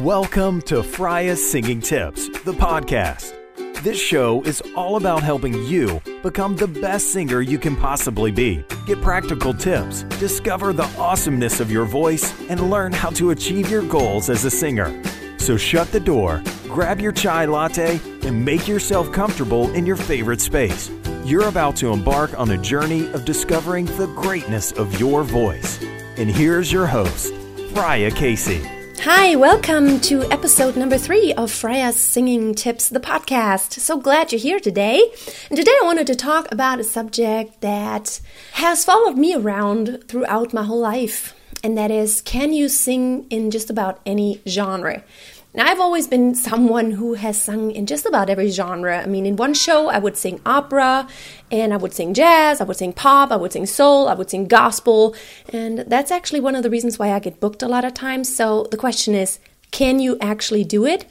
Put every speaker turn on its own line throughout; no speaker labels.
Welcome to Freya's Singing Tips, the podcast. This show is all about helping you become the best singer you can possibly be. Get practical tips, discover the awesomeness of your voice, and learn how to achieve your goals as a singer. So shut the door, grab your chai latte, and make yourself comfortable in your favorite space. You're about to embark on a journey of discovering the greatness of your voice. And here's your host, Freya Casey.
Hi, welcome to episode number three of Freya's Singing Tips, the podcast. So glad you're here today. And today I wanted to talk about a subject that has followed me around throughout my whole life, and that is can you sing in just about any genre? Now, I've always been someone who has sung in just about every genre. I mean, in one show, I would sing opera, and I would sing jazz, I would sing pop, I would sing soul, I would sing gospel. And that's actually one of the reasons why I get booked a lot of times. So the question is can you actually do it?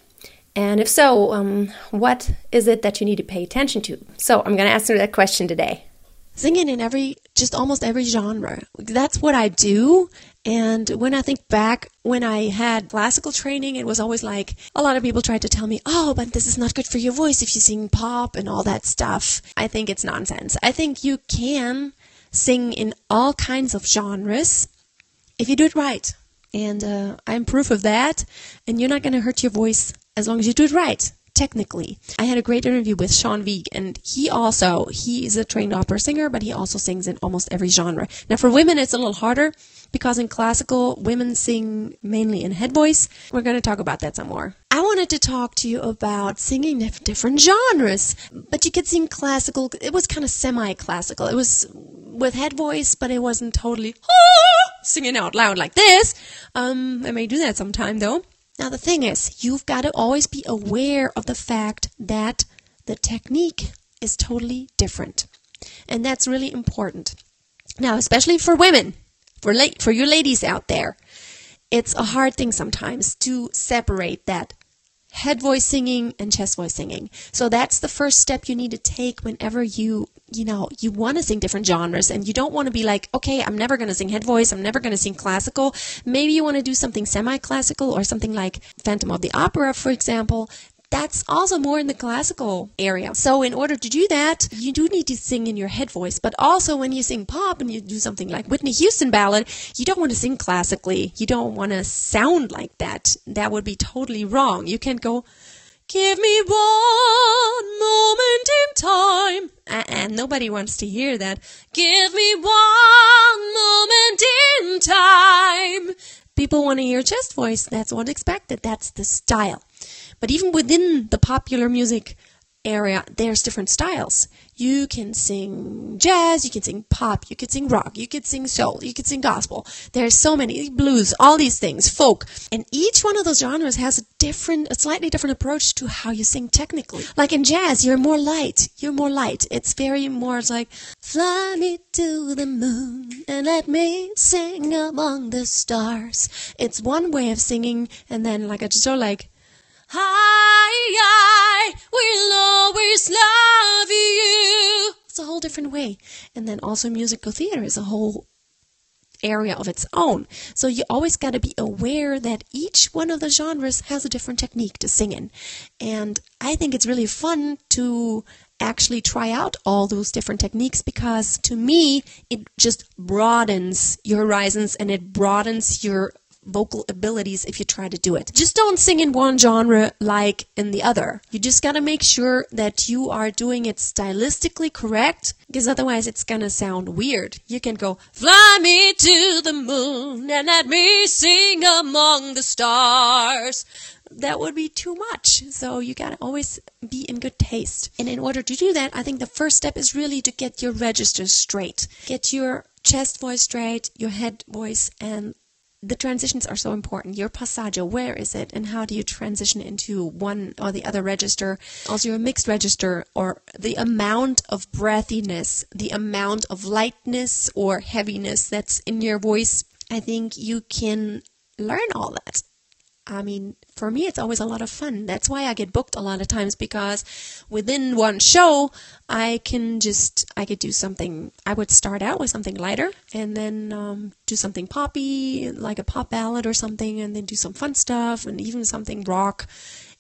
And if so, um, what is it that you need to pay attention to? So I'm going to answer that question today.
Singing in every, just almost every genre. That's what I do. And when I think back, when I had classical training, it was always like a lot of people tried to tell me, oh, but this is not good for your voice if you sing pop and all that stuff. I think it's nonsense. I think you can sing in all kinds of genres if you do it right. And uh, I'm proof of that. And you're not going to hurt your voice as long as you do it right technically. I had a great interview with Sean Wieg, and he also he is a trained opera singer, but he also sings in almost every genre. Now for women, it's a little harder because in classical, women sing mainly in head voice. We're going to talk about that some more. I wanted to talk to you about singing different genres, but you could sing classical. It was kind of semi-classical. It was with head voice, but it wasn't totally ah, singing out loud like this. Um, I may do that sometime though. Now, the thing is, you've got to always be aware of the fact that the technique is totally different. And that's really important. Now, especially for women, for, la- for you ladies out there, it's a hard thing sometimes to separate that head voice singing and chest voice singing. So that's the first step you need to take whenever you you know, you want to sing different genres and you don't want to be like, okay, I'm never going to sing head voice. I'm never going to sing classical. Maybe you want to do something semi-classical or something like Phantom of the Opera, for example. That's also more in the classical area. So in order to do that, you do need to sing in your head voice. But also when you sing pop and you do something like Whitney Houston ballad, you don't want to sing classically. You don't want to sound like that. That would be totally wrong. You can't go, Give me one moment in time. And nobody wants to hear that. Give me one moment in time. People want to hear chest voice. That's what's expected. That's the style. But even within the popular music area, there's different styles. You can sing jazz, you can sing pop, you could sing rock, you could sing soul, you could sing gospel. There's so many blues, all these things, folk. And each one of those genres has a different, a slightly different approach to how you sing technically. Like in jazz, you're more light. You're more light. It's very more it's like, fly me to the moon and let me sing among the stars. It's one way of singing and then like a of like, I, I will always love you. It's a whole different way. And then also musical theater is a whole area of its own. So you always got to be aware that each one of the genres has a different technique to sing in. And I think it's really fun to actually try out all those different techniques because to me it just broadens your horizons and it broadens your vocal abilities if you try to do it. Just don't sing in one genre like in the other. You just gotta make sure that you are doing it stylistically correct because otherwise it's gonna sound weird. You can go, fly me to the moon and let me sing among the stars. That would be too much. So you gotta always be in good taste. And in order to do that, I think the first step is really to get your registers straight. Get your chest voice straight, your head voice, and the transitions are so important. Your passaggio, where is it, and how do you transition into one or the other register? Also, your mixed register, or the amount of breathiness, the amount of lightness or heaviness that's in your voice. I think you can learn all that. I mean, for me, it's always a lot of fun. That's why I get booked a lot of times because within one show, I can just, I could do something. I would start out with something lighter and then um, do something poppy, like a pop ballad or something, and then do some fun stuff and even something rock.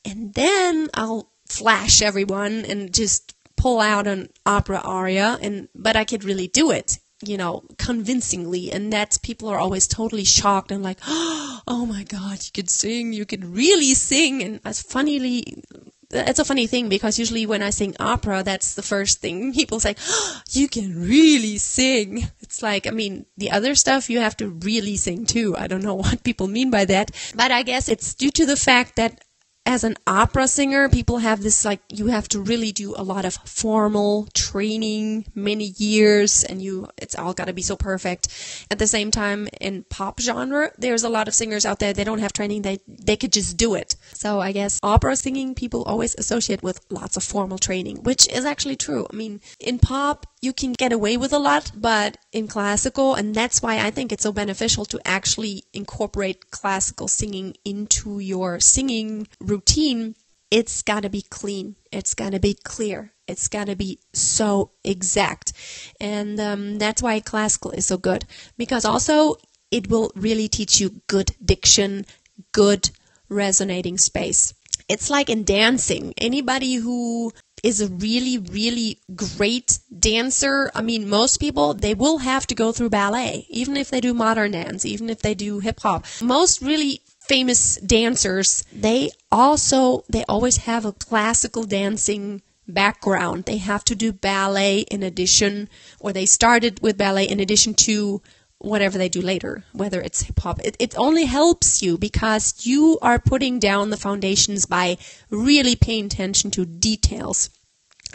And then I'll flash everyone and just pull out an opera aria and but I could really do it you know convincingly and that's people are always totally shocked and like oh my god you could sing you could really sing and as funnily it's a funny thing because usually when I sing opera, that's the first thing people say, oh, you can really sing. It's like, I mean, the other stuff you have to really sing too. I don't know what people mean by that, but I guess it's due to the fact that as an opera singer, people have this like you have to really do a lot of formal training, many years, and you it's all got to be so perfect. At the same time, in pop genre, there's a lot of singers out there they don't have training; they they could just do it. So I guess opera singing people always associate with lots of formal training, which is actually true. I mean, in pop, you can get away with a lot, but in classical, and that's why I think it's so beneficial to actually incorporate classical singing into your singing routine. It's got to be clean. It's got to be clear. It's got to be so exact. And um, that's why classical is so good. Because also, it will really teach you good diction, good resonating space. It's like in dancing. Anybody who is a really, really great dancer. I mean, most people, they will have to go through ballet, even if they do modern dance, even if they do hip hop. Most really famous dancers, they also, they always have a classical dancing background. They have to do ballet in addition, or they started with ballet in addition to whatever they do later, whether it's hip hop. It, it only helps you because you are putting down the foundations by really paying attention to details.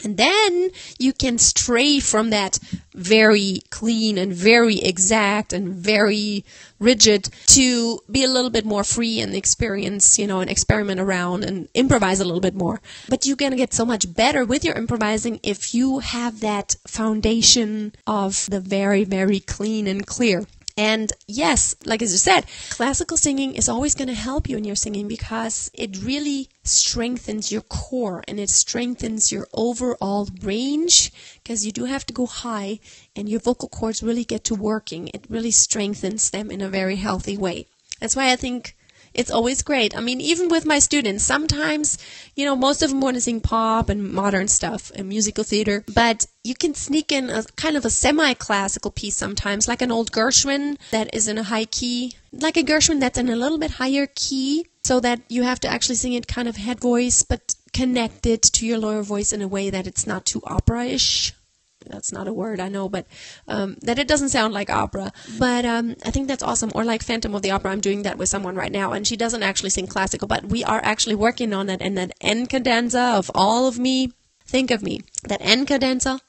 And then you can stray from that very clean and very exact and very rigid to be a little bit more free and experience, you know, and experiment around and improvise a little bit more. But you're going to get so much better with your improvising if you have that foundation of the very, very clean and clear. And yes, like as you said, classical singing is always going to help you in your singing because it really strengthens your core and it strengthens your overall range because you do have to go high and your vocal cords really get to working. It really strengthens them in a very healthy way. That's why I think it's always great. I mean, even with my students, sometimes, you know, most of them want to sing pop and modern stuff and musical theater, but you can sneak in a kind of a semi-classical piece sometimes, like an old Gershwin that is in a high key, like a Gershwin that's in a little bit higher key, so that you have to actually sing it kind of head voice, but connected to your lower voice in a way that it's not too opera-ish that's not a word I know, but um, that it doesn't sound like opera. But um, I think that's awesome. Or like Phantom of the Opera, I'm doing that with someone right now, and she doesn't actually sing classical, but we are actually working on it. And that end cadenza of all of me, think of me, that end cadenza.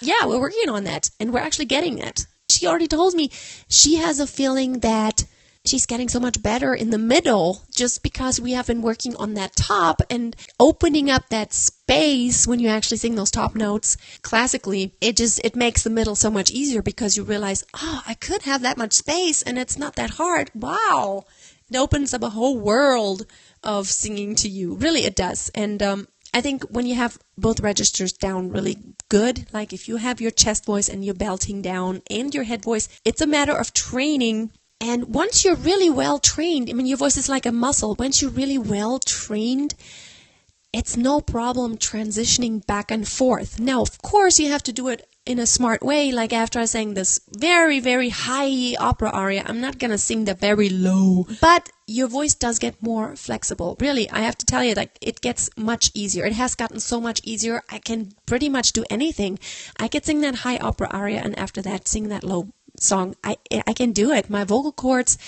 Yeah, we're working on that, and we're actually getting it. She already told me she has a feeling that she's getting so much better in the middle just because we have been working on that top and opening up that space when you actually sing those top notes classically. It just it makes the middle so much easier because you realize oh i could have that much space and it's not that hard. Wow! It opens up a whole world of singing to you. Really it does. And um, I think when you have both registers down really good, like if you have your chest voice and your belting down and your head voice, it's a matter of training and once you're really well trained, I mean, your voice is like a muscle. Once you're really well trained, it's no problem transitioning back and forth. Now, of course, you have to do it in a smart way. Like after I sang this very, very high opera aria, I'm not going to sing the very low, but your voice does get more flexible. Really, I have to tell you, like, it gets much easier. It has gotten so much easier. I can pretty much do anything. I could sing that high opera aria and after that sing that low song, I I can do it. My vocal cords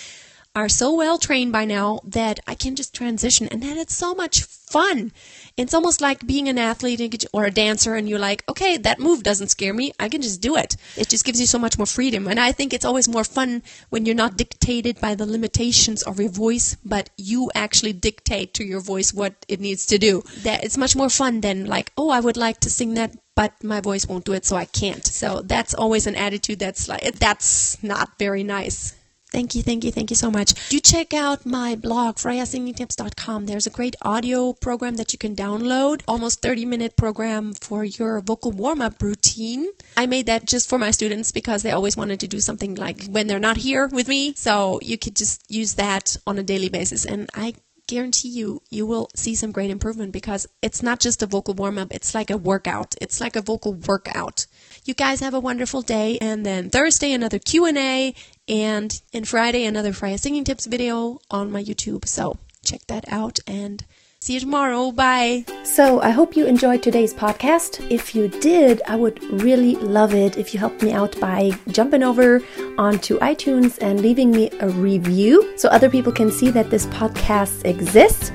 are so well trained by now that I can just transition and then it's so much fun. It's almost like being an athlete or a dancer and you're like, okay, that move doesn't scare me. I can just do it. It just gives you so much more freedom. And I think it's always more fun when you're not dictated by the limitations of your voice, but you actually dictate to your voice what it needs to do. That it's much more fun than like, oh, I would like to sing that but my voice won't do it, so I can't. So that's always an attitude that's like, that's not very nice. Thank you, thank you, thank you so much. Do check out my blog, freyaSingingTips.com. There's a great audio program that you can download, almost 30 minute program for your vocal warm up routine. I made that just for my students because they always wanted to do something like when they're not here with me. So you could just use that on a daily basis. And I guarantee you you will see some great improvement because it's not just a vocal warm up it's like a workout it's like a vocal workout you guys have a wonderful day and then thursday another q&a and in friday another freya singing tips video on my youtube so check that out and See you tomorrow. Bye.
So, I hope you enjoyed today's podcast. If you did, I would really love it if you helped me out by jumping over onto iTunes and leaving me a review so other people can see that this podcast exists.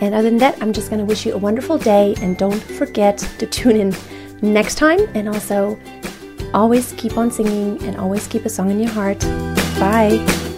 And other than that, I'm just going to wish you a wonderful day and don't forget to tune in next time. And also, always keep on singing and always keep a song in your heart. Bye.